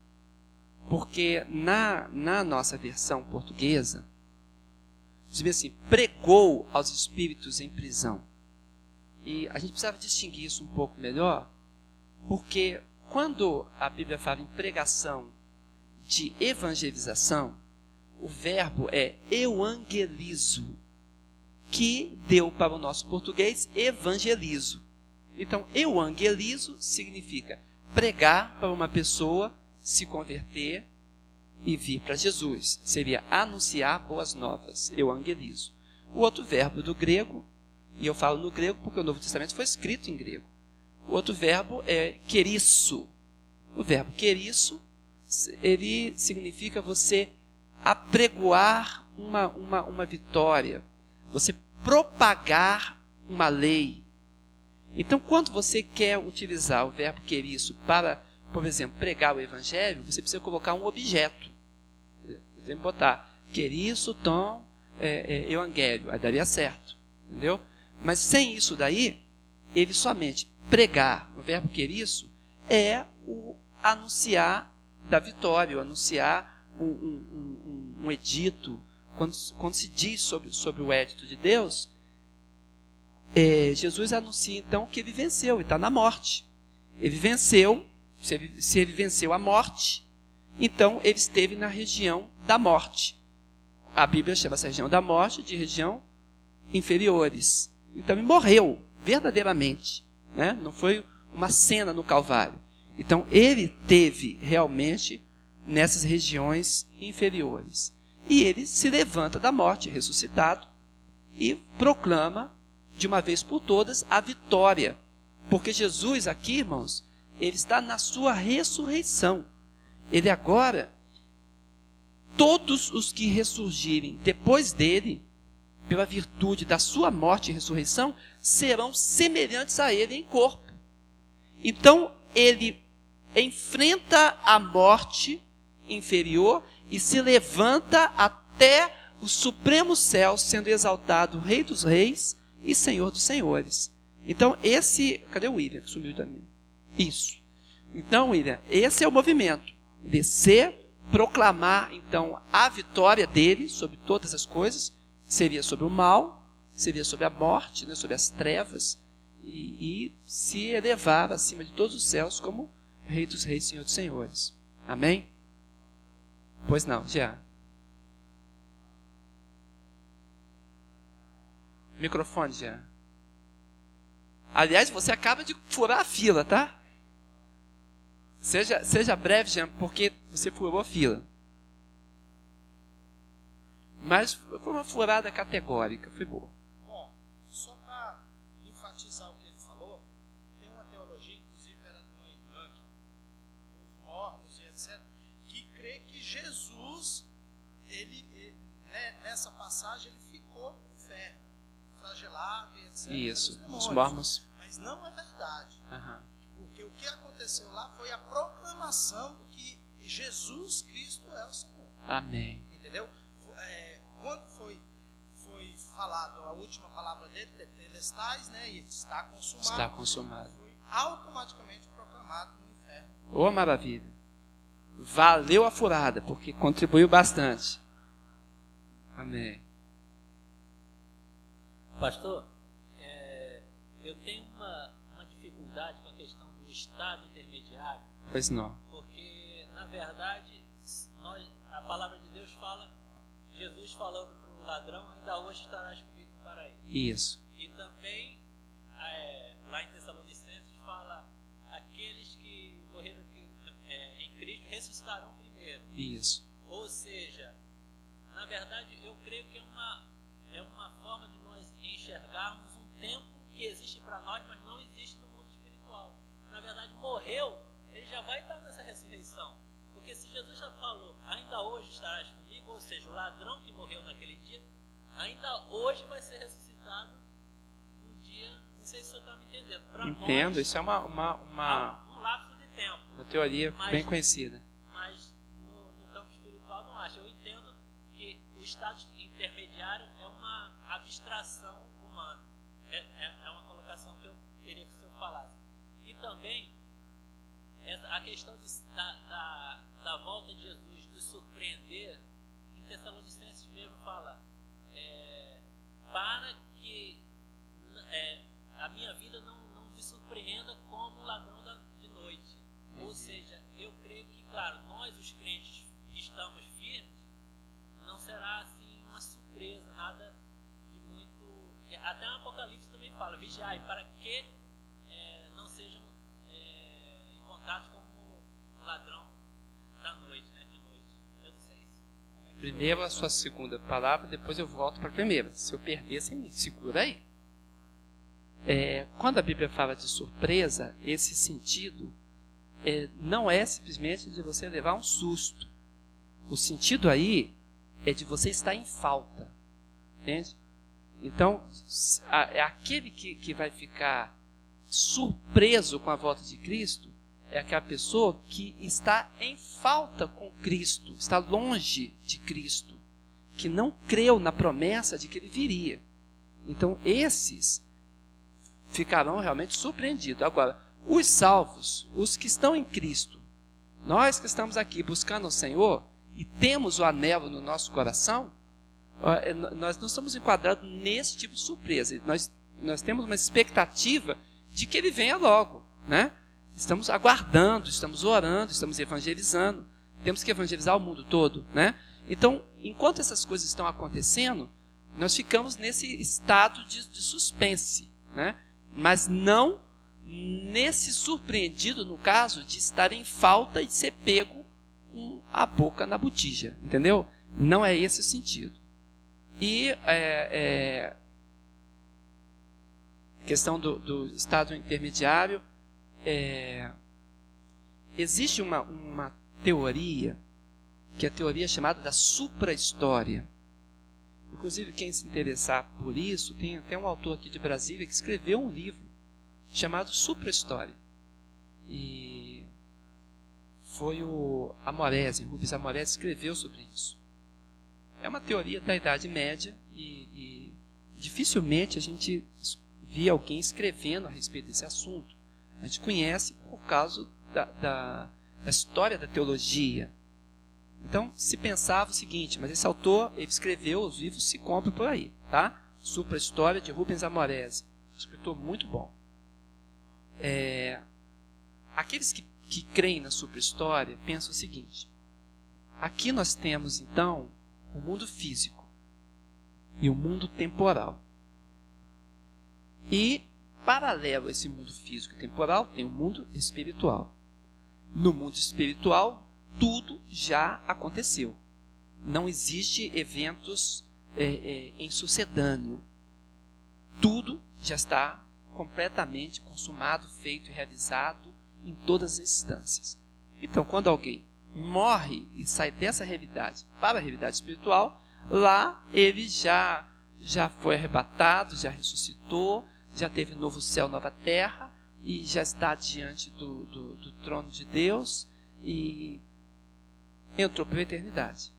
porque na, na nossa versão portuguesa, diz assim: pregou aos espíritos em prisão. E a gente precisava distinguir isso um pouco melhor, porque quando a Bíblia fala em pregação de evangelização, o verbo é euangelizo, que deu para o nosso português evangelizo. Então, euangelizo significa pregar para uma pessoa se converter e vir para Jesus. Seria anunciar boas novas. Euangelizo. O outro verbo do grego, e eu falo no grego porque o Novo Testamento foi escrito em grego. O outro verbo é queriço. O verbo queriço, ele significa você apregoar uma, uma, uma vitória, você propagar uma lei. Então, quando você quer utilizar o verbo queriço para, por exemplo, pregar o evangelho, você precisa colocar um objeto. Por exemplo, botar queriço, tom, é, é, evangelho, aí daria certo. Entendeu? Mas sem isso daí, ele somente pregar, o verbo queriço, é o anunciar da vitória, o anunciar um, um, um, um edito. Quando, quando, se diz sobre, sobre o edito de Deus, é, Jesus anuncia então que ele venceu, ele está na morte. Ele venceu, se ele, se ele venceu a morte, então ele esteve na região da morte. A Bíblia chama essa região da morte de região inferiores. Então ele morreu, verdadeiramente. Né? Não foi uma cena no Calvário. Então ele teve realmente nessas regiões inferiores. E ele se levanta da morte, ressuscitado, e proclama de uma vez por todas a vitória. Porque Jesus aqui, irmãos, ele está na sua ressurreição. Ele agora, todos os que ressurgirem depois dele, pela virtude da sua morte e ressurreição, serão semelhantes a ele em corpo. Então, ele enfrenta a morte inferior e se levanta até o supremo céu, sendo exaltado Rei dos Reis e Senhor dos Senhores. Então, esse. Cadê o William? Sumiu também. Isso. Então, William, esse é o movimento. Descer, proclamar, então, a vitória dele sobre todas as coisas. Seria sobre o mal, seria sobre a morte, né, sobre as trevas. E, e se elevar acima de todos os céus como Rei dos Reis, Senhor dos Senhores. Amém? Pois não, já. Microfone, já. Aliás, você acaba de furar a fila, tá? Seja, seja breve, Jean, porque você furou a fila. Mas foi uma furada categórica, foi boa. Bom, só para enfatizar o que ele falou, tem uma teologia, inclusive era do Enoch, os mormos e etc., Jesus, ele, ele né, nessa passagem, ele ficou ferro, flagelado e etc. Isso, pelos os mormons. Mas não é verdade. Aham. Porque o que aconteceu lá foi a proclamação que Jesus Cristo é o Senhor. Amém. Entendeu? É, quando foi, foi falado a última palavra dele, telestais, né? E está consumado. Está consumado. Foi automaticamente proclamado no inferno. Ô maravilha. Valeu a furada, porque contribuiu bastante. Amém. Pastor, é, eu tenho uma, uma dificuldade com a questão do estado intermediário, Pois não. porque, na verdade, nós, a palavra de Deus fala, Jesus falando para o ladrão, ainda hoje estarás comigo para ele. Isso. Ressuscitarão primeiro. Isso. Ou seja, na verdade, eu creio que é uma, é uma forma de nós enxergarmos um tempo que existe para nós, mas não existe no mundo espiritual. Na verdade, morreu, ele já vai estar nessa ressurreição. Porque se Jesus já falou, ainda hoje estarás comigo, ou seja, o ladrão que morreu naquele dia, ainda hoje vai ser ressuscitado no dia. Não sei se você está me entendendo. Pra Entendo. nós, Isso é uma, uma, uma, um lapso de tempo. uma teoria bem conhecida. Mas no, no campo espiritual não acho. Eu entendo que o estado intermediário é uma abstração humana. É, é, é uma colocação que eu queria que o senhor falasse. E também a questão de- da, da, da volta de Jesus nos surpreender, em Tessalonicenses mesmo fala, é, para que é, a minha vida não, não me surpreenda como o ladrão da, de noite. Ou seja, eu creio que, claro, nós os crentes que estamos será assim uma surpresa, nada de muito. Até o Apocalipse também fala, vigiai, para que é, não sejam é, encontrados como ladrão da noite, né? De noite. Eu não sei se. Primeiro a sua segunda palavra, depois eu volto para a primeira. Se eu perder, você me segura aí. É, quando a Bíblia fala de surpresa, esse sentido é, não é simplesmente de você levar um susto. O sentido aí é de você estar em falta. Entende? Então, é aquele que, que vai ficar surpreso com a volta de Cristo é aquela pessoa que está em falta com Cristo, está longe de Cristo, que não creu na promessa de que ele viria. Então, esses ficarão realmente surpreendidos. Agora, os salvos, os que estão em Cristo, nós que estamos aqui buscando o Senhor e temos o anelo no nosso coração, é, nós não estamos enquadrados nesse tipo de surpresa. Nós, nós temos uma expectativa de que ele venha logo, né? Estamos aguardando, estamos orando, estamos evangelizando. Temos que evangelizar o mundo todo, né? Então, enquanto essas coisas estão acontecendo, nós ficamos nesse estado de, de suspense, né? Mas não nesse surpreendido, no caso, de estar em falta e de ser pego a boca na botija, entendeu? Não é esse o sentido. E é, é, questão do, do estado intermediário, é, existe uma, uma teoria, que é a teoria chamada da supra-história. Inclusive, quem se interessar por isso, tem até um autor aqui de Brasília que escreveu um livro chamado Supra-História. E foi o Amorese, Rubens Amorese escreveu sobre isso. É uma teoria da Idade Média e, e dificilmente a gente via alguém escrevendo a respeito desse assunto. A gente conhece por causa da, da, da história da teologia. Então, se pensava o seguinte, mas esse autor, ele escreveu, os livros se compram por aí, tá? Supra História de Rubens Amorese. Escritor muito bom. É, aqueles que, que creem na supra-história pensam o seguinte: aqui nós temos então o mundo físico e o mundo temporal. E, paralelo a esse mundo físico e temporal, tem o mundo espiritual. No mundo espiritual, tudo já aconteceu. Não existe eventos é, é, em sucedâneo. Tudo já está completamente consumado, feito e realizado em todas as instâncias. Então, quando alguém morre e sai dessa realidade para a realidade espiritual, lá ele já já foi arrebatado, já ressuscitou, já teve novo céu, nova terra e já está diante do, do, do trono de Deus e entrou para a eternidade.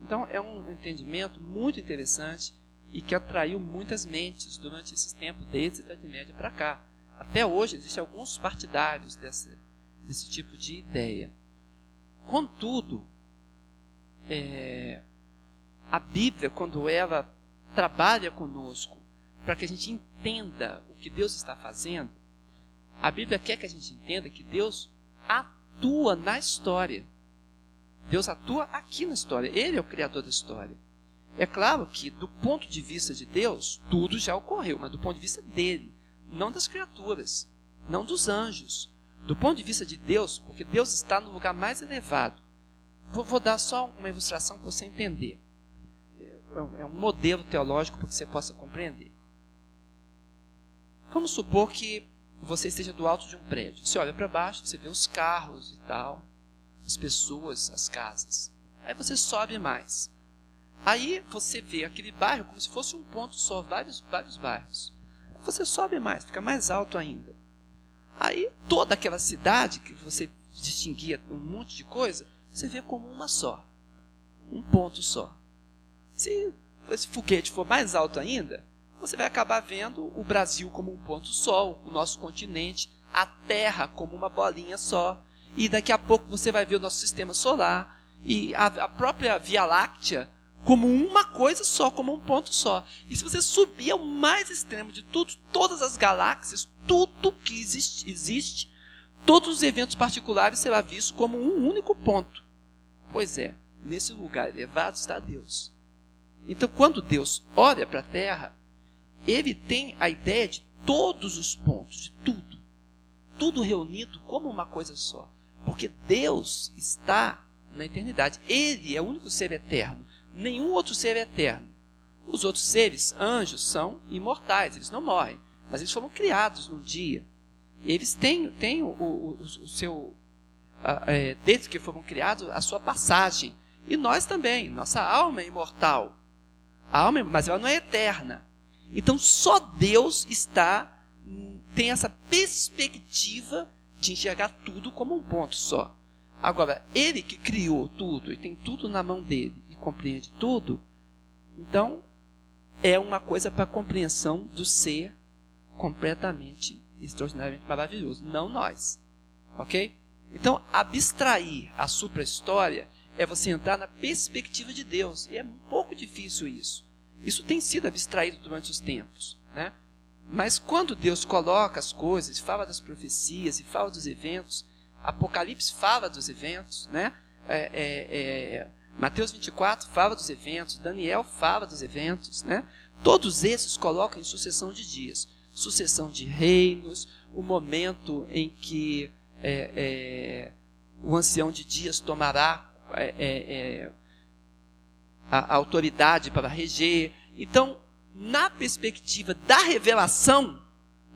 Então é um entendimento muito interessante e que atraiu muitas mentes durante esses tempos, desde a Idade Média para cá. Até hoje existem alguns partidários dessa, desse tipo de ideia. Contudo, é, a Bíblia, quando ela trabalha conosco para que a gente entenda o que Deus está fazendo, a Bíblia quer que a gente entenda que Deus atua na história. Deus atua aqui na história. Ele é o criador da história. É claro que, do ponto de vista de Deus, tudo já ocorreu, mas do ponto de vista dele, não das criaturas, não dos anjos. Do ponto de vista de Deus, porque Deus está no lugar mais elevado. Vou, vou dar só uma ilustração para você entender. É, é um modelo teológico para que você possa compreender. Vamos supor que você esteja do alto de um prédio. Você olha para baixo, você vê os carros e tal, as pessoas, as casas. Aí você sobe mais. Aí você vê aquele bairro como se fosse um ponto só, vários, vários bairros. Você sobe mais, fica mais alto ainda. Aí toda aquela cidade que você distinguia um monte de coisa, você vê como uma só. Um ponto só. Se esse foguete for mais alto ainda, você vai acabar vendo o Brasil como um ponto só, o nosso continente, a Terra como uma bolinha só. E daqui a pouco você vai ver o nosso sistema solar e a, a própria Via Láctea como uma coisa só, como um ponto só. E se você subir ao mais extremo de tudo, todas as galáxias, tudo que existe, existe todos os eventos particulares será visto como um único ponto. Pois é, nesse lugar elevado está Deus. Então, quando Deus olha para a Terra, ele tem a ideia de todos os pontos, de tudo. Tudo reunido como uma coisa só. Porque Deus está na eternidade. Ele é o único ser eterno. Nenhum outro ser é eterno. Os outros seres, anjos, são imortais, eles não morrem. Mas eles foram criados num dia. Eles têm, têm o, o, o seu. É, desde que foram criados, a sua passagem. E nós também. Nossa alma é imortal. A alma, mas ela não é eterna. Então só Deus está tem essa perspectiva de enxergar tudo como um ponto só. Agora, ele que criou tudo e tem tudo na mão dele e compreende tudo, então é uma coisa para a compreensão do ser completamente, extraordinariamente maravilhoso, não nós. Ok? Então, abstrair a supra-história é você entrar na perspectiva de Deus. E é um pouco difícil isso. Isso tem sido abstraído durante os tempos. Né? Mas quando Deus coloca as coisas, fala das profecias e fala dos eventos, Apocalipse fala dos eventos, né? É, é, é, Mateus 24 fala dos eventos, Daniel fala dos eventos, né? Todos esses colocam em sucessão de dias, sucessão de reinos, o momento em que é, é, o ancião de dias tomará é, a, a autoridade para reger. Então, na perspectiva da revelação,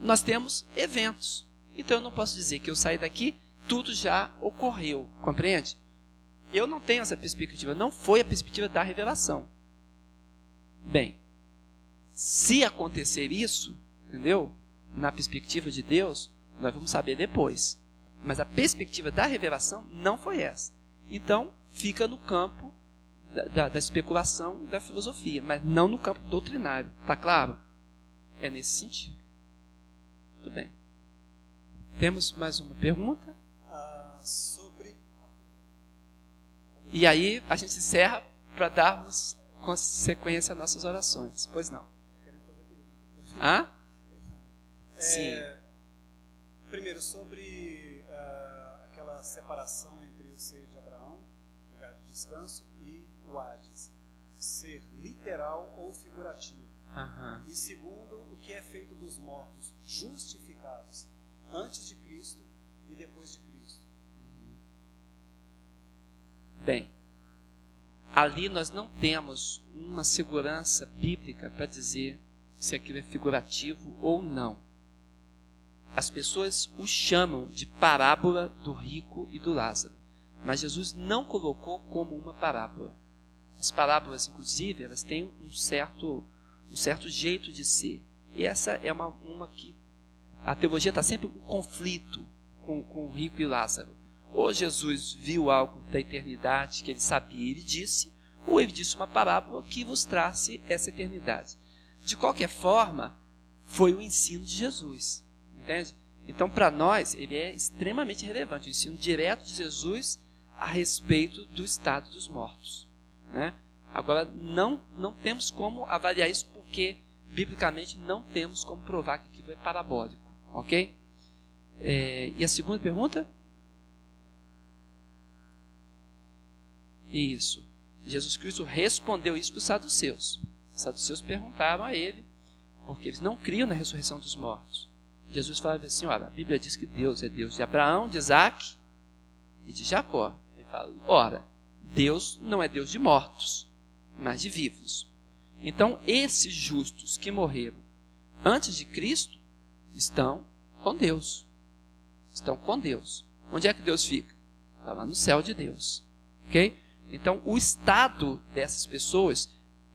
nós temos eventos. Então eu não posso dizer que eu saí daqui, tudo já ocorreu, compreende? Eu não tenho essa perspectiva, não foi a perspectiva da revelação. Bem, se acontecer isso, entendeu? Na perspectiva de Deus, nós vamos saber depois. Mas a perspectiva da revelação não foi essa. Então, fica no campo da, da, da especulação da filosofia, mas não no campo doutrinário. Tá claro? É nesse sentido. Tudo bem. Temos mais uma pergunta? Ah. E aí a gente encerra para darmos consequência às nossas orações. Pois não. Hã? É, Sim. Primeiro, sobre ah, aquela separação entre o ser de Abraão, lugar de descanso, e o Hades. Ser literal ou figurativo. Aham. E segundo, o que é feito dos mortos justificados antes de Cristo e depois de Cristo. Bem, ali nós não temos uma segurança bíblica para dizer se aquilo é figurativo ou não. As pessoas o chamam de parábola do rico e do Lázaro, mas Jesus não colocou como uma parábola. As parábolas, inclusive, elas têm um certo, um certo jeito de ser. E essa é uma, uma que a teologia está sempre em conflito com, com o rico e Lázaro. Ou Jesus viu algo da eternidade que ele sabia e ele disse, ou ele disse uma parábola que vos trace essa eternidade. De qualquer forma, foi o ensino de Jesus. Entende? Então, para nós, ele é extremamente relevante. O ensino direto de Jesus a respeito do estado dos mortos. Né? Agora, não, não temos como avaliar isso porque biblicamente não temos como provar que aquilo é parabólico, ok? É, e a segunda pergunta? Isso. Jesus Cristo respondeu isso para os saduceus. Os saduceus perguntaram a ele, porque eles não criam na ressurreição dos mortos. Jesus falava assim: olha, a Bíblia diz que Deus é Deus de Abraão, de Isaac e de Jacó. Ele fala: ora, Deus não é Deus de mortos, mas de vivos. Então, esses justos que morreram antes de Cristo estão com Deus. Estão com Deus. Onde é que Deus fica? Está lá no céu de Deus. Ok? Então, o estado dessas pessoas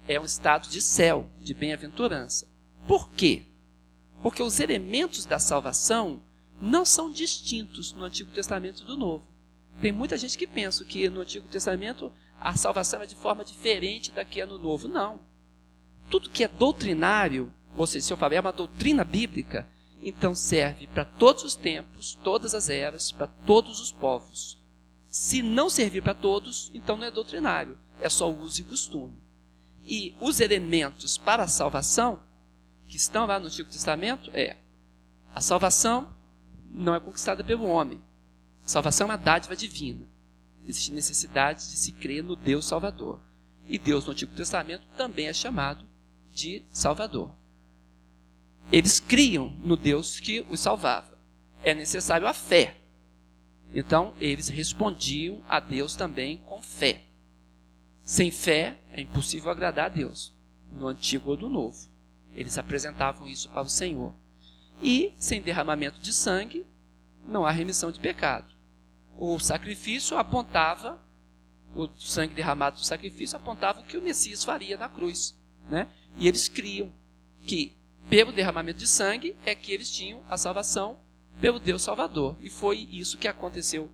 é um estado de céu, de bem-aventurança. Por quê? Porque os elementos da salvação não são distintos no Antigo Testamento do Novo. Tem muita gente que pensa que no Antigo Testamento a salvação é de forma diferente da que é no Novo. Não. Tudo que é doutrinário, ou seja, se eu falar é uma doutrina bíblica, então serve para todos os tempos, todas as eras, para todos os povos. Se não servir para todos, então não é doutrinário, é só uso e costume. E os elementos para a salvação, que estão lá no Antigo Testamento, é a salvação não é conquistada pelo homem. A salvação é uma dádiva divina. Existe necessidade de se crer no Deus Salvador. E Deus no Antigo Testamento também é chamado de Salvador. Eles criam no Deus que os salvava. É necessário a fé. Então, eles respondiam a Deus também com fé. Sem fé, é impossível agradar a Deus, no Antigo ou no Novo. Eles apresentavam isso para o Senhor. E, sem derramamento de sangue, não há remissão de pecado. O sacrifício apontava, o sangue derramado do sacrifício apontava o que o Messias faria na cruz. Né? E eles criam que, pelo derramamento de sangue, é que eles tinham a salvação pelo Deus Salvador. E foi isso que aconteceu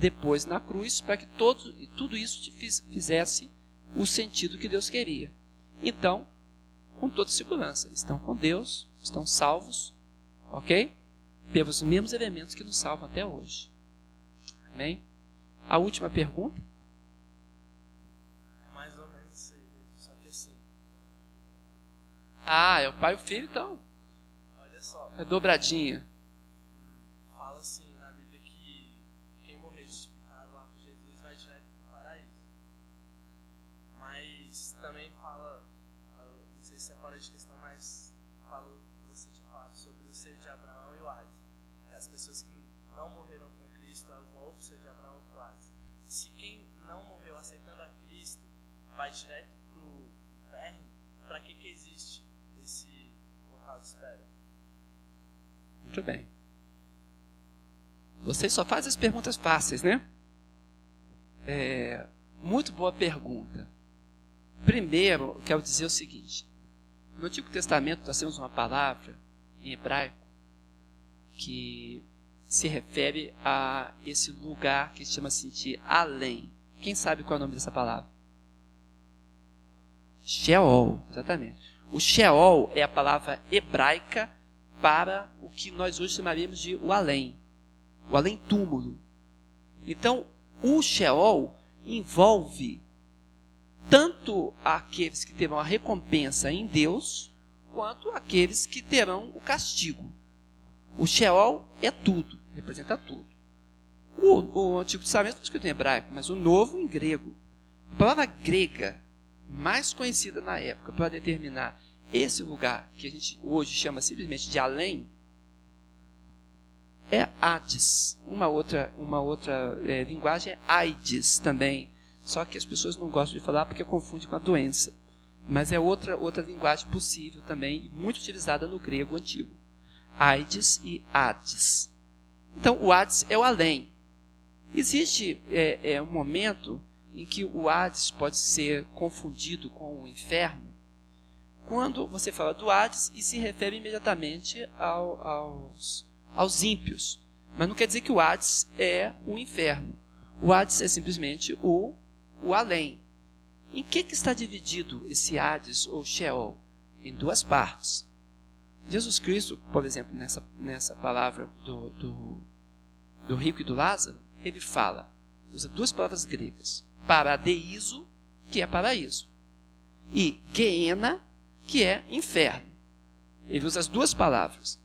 depois na cruz, para que todo, tudo isso fizesse o sentido que Deus queria. Então, com toda segurança, estão com Deus, estão salvos, ok? Pelos mesmos elementos que nos salvam até hoje. Amém? A última pergunta. Mais ou menos isso aí, só que assim. Ah, é o pai e o filho, então. Olha só. É dobradinha. Vocês só fazem as perguntas fáceis, né? É, muito boa pergunta. Primeiro, quero dizer o seguinte: no Antigo Testamento nós temos uma palavra em hebraico que se refere a esse lugar que se chama assim de além. Quem sabe qual é o nome dessa palavra? Sheol, exatamente. O Sheol é a palavra hebraica para o que nós hoje chamaríamos de o além, o além túmulo. Então, o Sheol envolve tanto aqueles que terão a recompensa em Deus, quanto aqueles que terão o castigo. O Sheol é tudo, representa tudo. O, o Antigo Testamento está escrito em hebraico, mas o Novo em grego. A palavra grega mais conhecida na época para determinar esse lugar que a gente hoje chama simplesmente de além é Hades. Uma outra, uma outra é, linguagem é Aides também. Só que as pessoas não gostam de falar porque confunde com a doença. Mas é outra, outra linguagem possível também, muito utilizada no grego antigo. Aides e Hades. Então, o Hades é o além. Existe é, é, um momento em que o Hades pode ser confundido com o inferno, quando você fala do Hades e se refere imediatamente ao, aos, aos ímpios. Mas não quer dizer que o Hades é o inferno. O Hades é simplesmente o, o além. Em que, que está dividido esse Hades ou Sheol? Em duas partes. Jesus Cristo, por exemplo, nessa, nessa palavra do, do, do rico e do Lázaro, ele fala, usa duas palavras gregas. Paradeiso, que é paraíso. E Geena, que é inferno. Ele usa as duas palavras.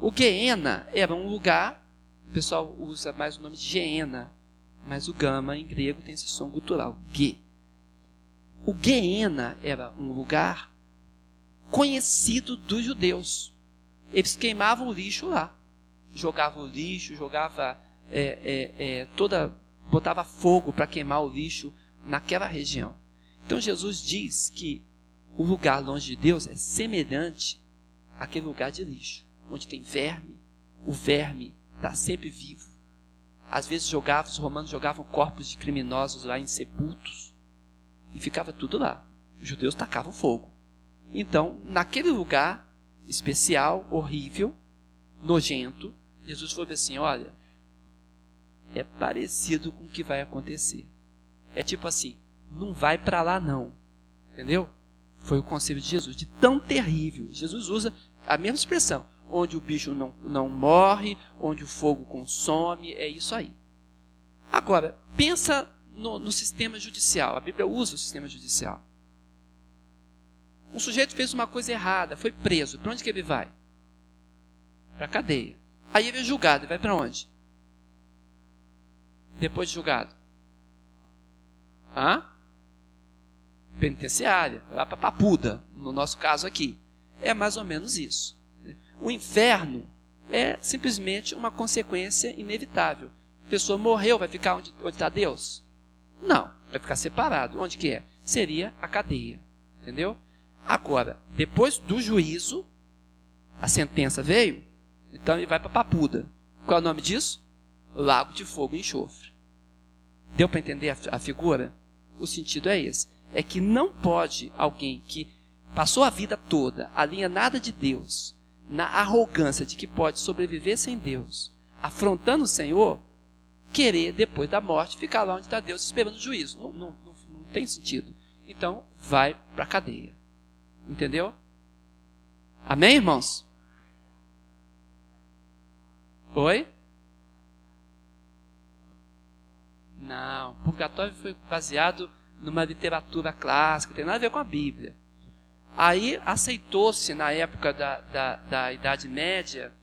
O Geena era um lugar, o pessoal usa mais o nome de Geena, mas o Gama em grego tem esse som gutural, Ge. O Geena era um lugar conhecido dos judeus. Eles queimavam o lixo lá. Jogavam o lixo, jogava é, é, é, toda. botava fogo para queimar o lixo naquela região. Então Jesus diz que o lugar longe de Deus é semelhante àquele lugar de lixo, onde tem verme, o verme está sempre vivo. Às vezes os romanos jogavam corpos de criminosos lá em sepultos e ficava tudo lá. Os judeus tacavam fogo. Então, naquele lugar especial, horrível, nojento, Jesus falou assim: olha, é parecido com o que vai acontecer. É tipo assim, não vai para lá não. Entendeu? Foi o conselho de Jesus, de tão terrível. Jesus usa a mesma expressão, onde o bicho não, não morre, onde o fogo consome, é isso aí. Agora, pensa no, no sistema judicial. A Bíblia usa o sistema judicial. Um sujeito fez uma coisa errada, foi preso. Para onde que ele vai? Para a cadeia. Aí ele é julgado. Ele vai para onde? Depois de julgado. Hã? Penitenciária. Lá para Papuda, no nosso caso aqui. É mais ou menos isso. O inferno é simplesmente uma consequência inevitável. A pessoa morreu, vai ficar onde está Deus? Não, vai ficar separado. Onde que é? Seria a cadeia. Entendeu? Agora, depois do juízo, a sentença veio, então ele vai para Papuda. Qual é o nome disso? Lago de Fogo e Enxofre. Deu para entender a, a figura? O sentido é esse. É que não pode alguém que passou a vida toda nada de Deus, na arrogância de que pode sobreviver sem Deus, afrontando o Senhor, querer, depois da morte, ficar lá onde está Deus esperando o juízo. Não, não, não, não tem sentido. Então, vai para a cadeia. Entendeu? Amém, irmãos? Oi? Não, purgatório foi baseado numa literatura clássica, tem nada a ver com a Bíblia. Aí aceitou-se na época da, da, da Idade Média,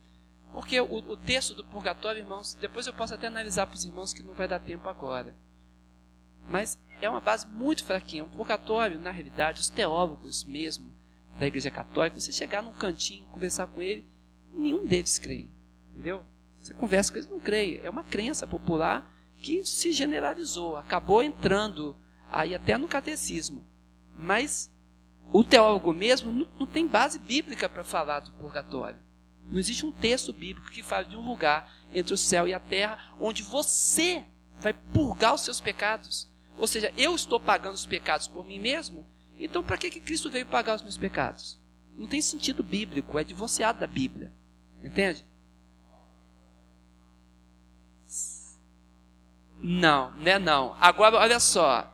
porque o, o, texto do purgatório, irmãos, depois eu posso até analisar para os irmãos que não vai dar tempo agora. Mas é uma base muito fraquinha. O purgatório, na realidade, os teólogos mesmo da Igreja Católica, você chegar num cantinho, conversar com ele, nenhum deles crê. Entendeu? Você conversa com eles, não crê. É uma crença popular que se generalizou, acabou entrando aí até no catecismo. Mas o teólogo mesmo não, não tem base bíblica para falar do purgatório. Não existe um texto bíblico que fale de um lugar entre o céu e a terra onde você vai purgar os seus pecados. Ou seja, eu estou pagando os pecados por mim mesmo, então para que, que Cristo veio pagar os meus pecados? Não tem sentido bíblico, é divorciado da Bíblia. Entende? Não, né não. Agora, olha só.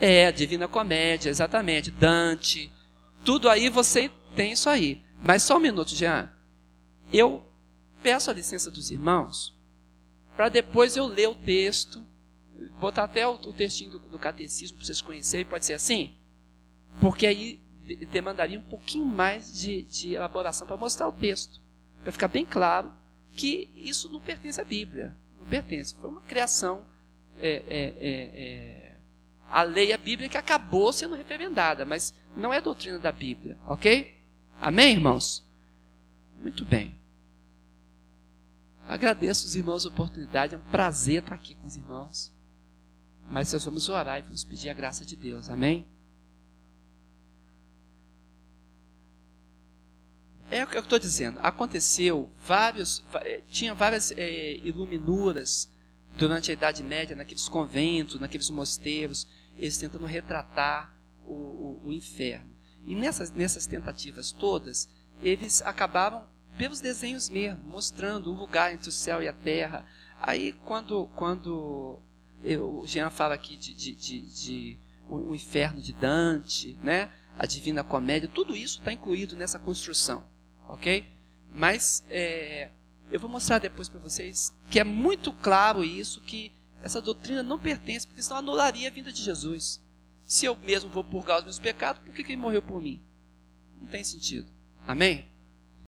É, Divina Comédia, exatamente. Dante. Tudo aí você tem isso aí. Mas só um minuto, Jean. Eu peço a licença dos irmãos para depois eu ler o texto. Botar até o, o textinho do, do catecismo para vocês conhecerem. Pode ser assim? Porque aí demandaria um pouquinho mais de, de elaboração para mostrar o texto. Para ficar bem claro que isso não pertence à Bíblia pertence. Foi uma criação. É, é, é, é, a lei, a Bíblia, que acabou sendo referendada, mas não é doutrina da Bíblia, ok? Amém, irmãos? Muito bem. Agradeço os irmãos a oportunidade, é um prazer estar aqui com os irmãos. Mas nós vamos orar e vamos pedir a graça de Deus, amém? É o que eu estou dizendo. Aconteceu vários, eh, tinha várias é, iluminuras durante a Idade Média naqueles conventos, naqueles mosteiros, eles tentando retratar o, o, o inferno. E nessas, nessas tentativas todas, eles acabavam pelos desenhos mesmo, mostrando o lugar entre o céu e a terra. Aí quando, quando eu, o Jean fala aqui de, de, de, de o, o inferno de Dante, né? a Divina Comédia, tudo isso está incluído nessa construção ok? Mas é, eu vou mostrar depois para vocês que é muito claro isso, que essa doutrina não pertence, porque senão anularia a vinda de Jesus. Se eu mesmo vou purgar os meus pecados, por que, que ele morreu por mim? Não tem sentido. Amém?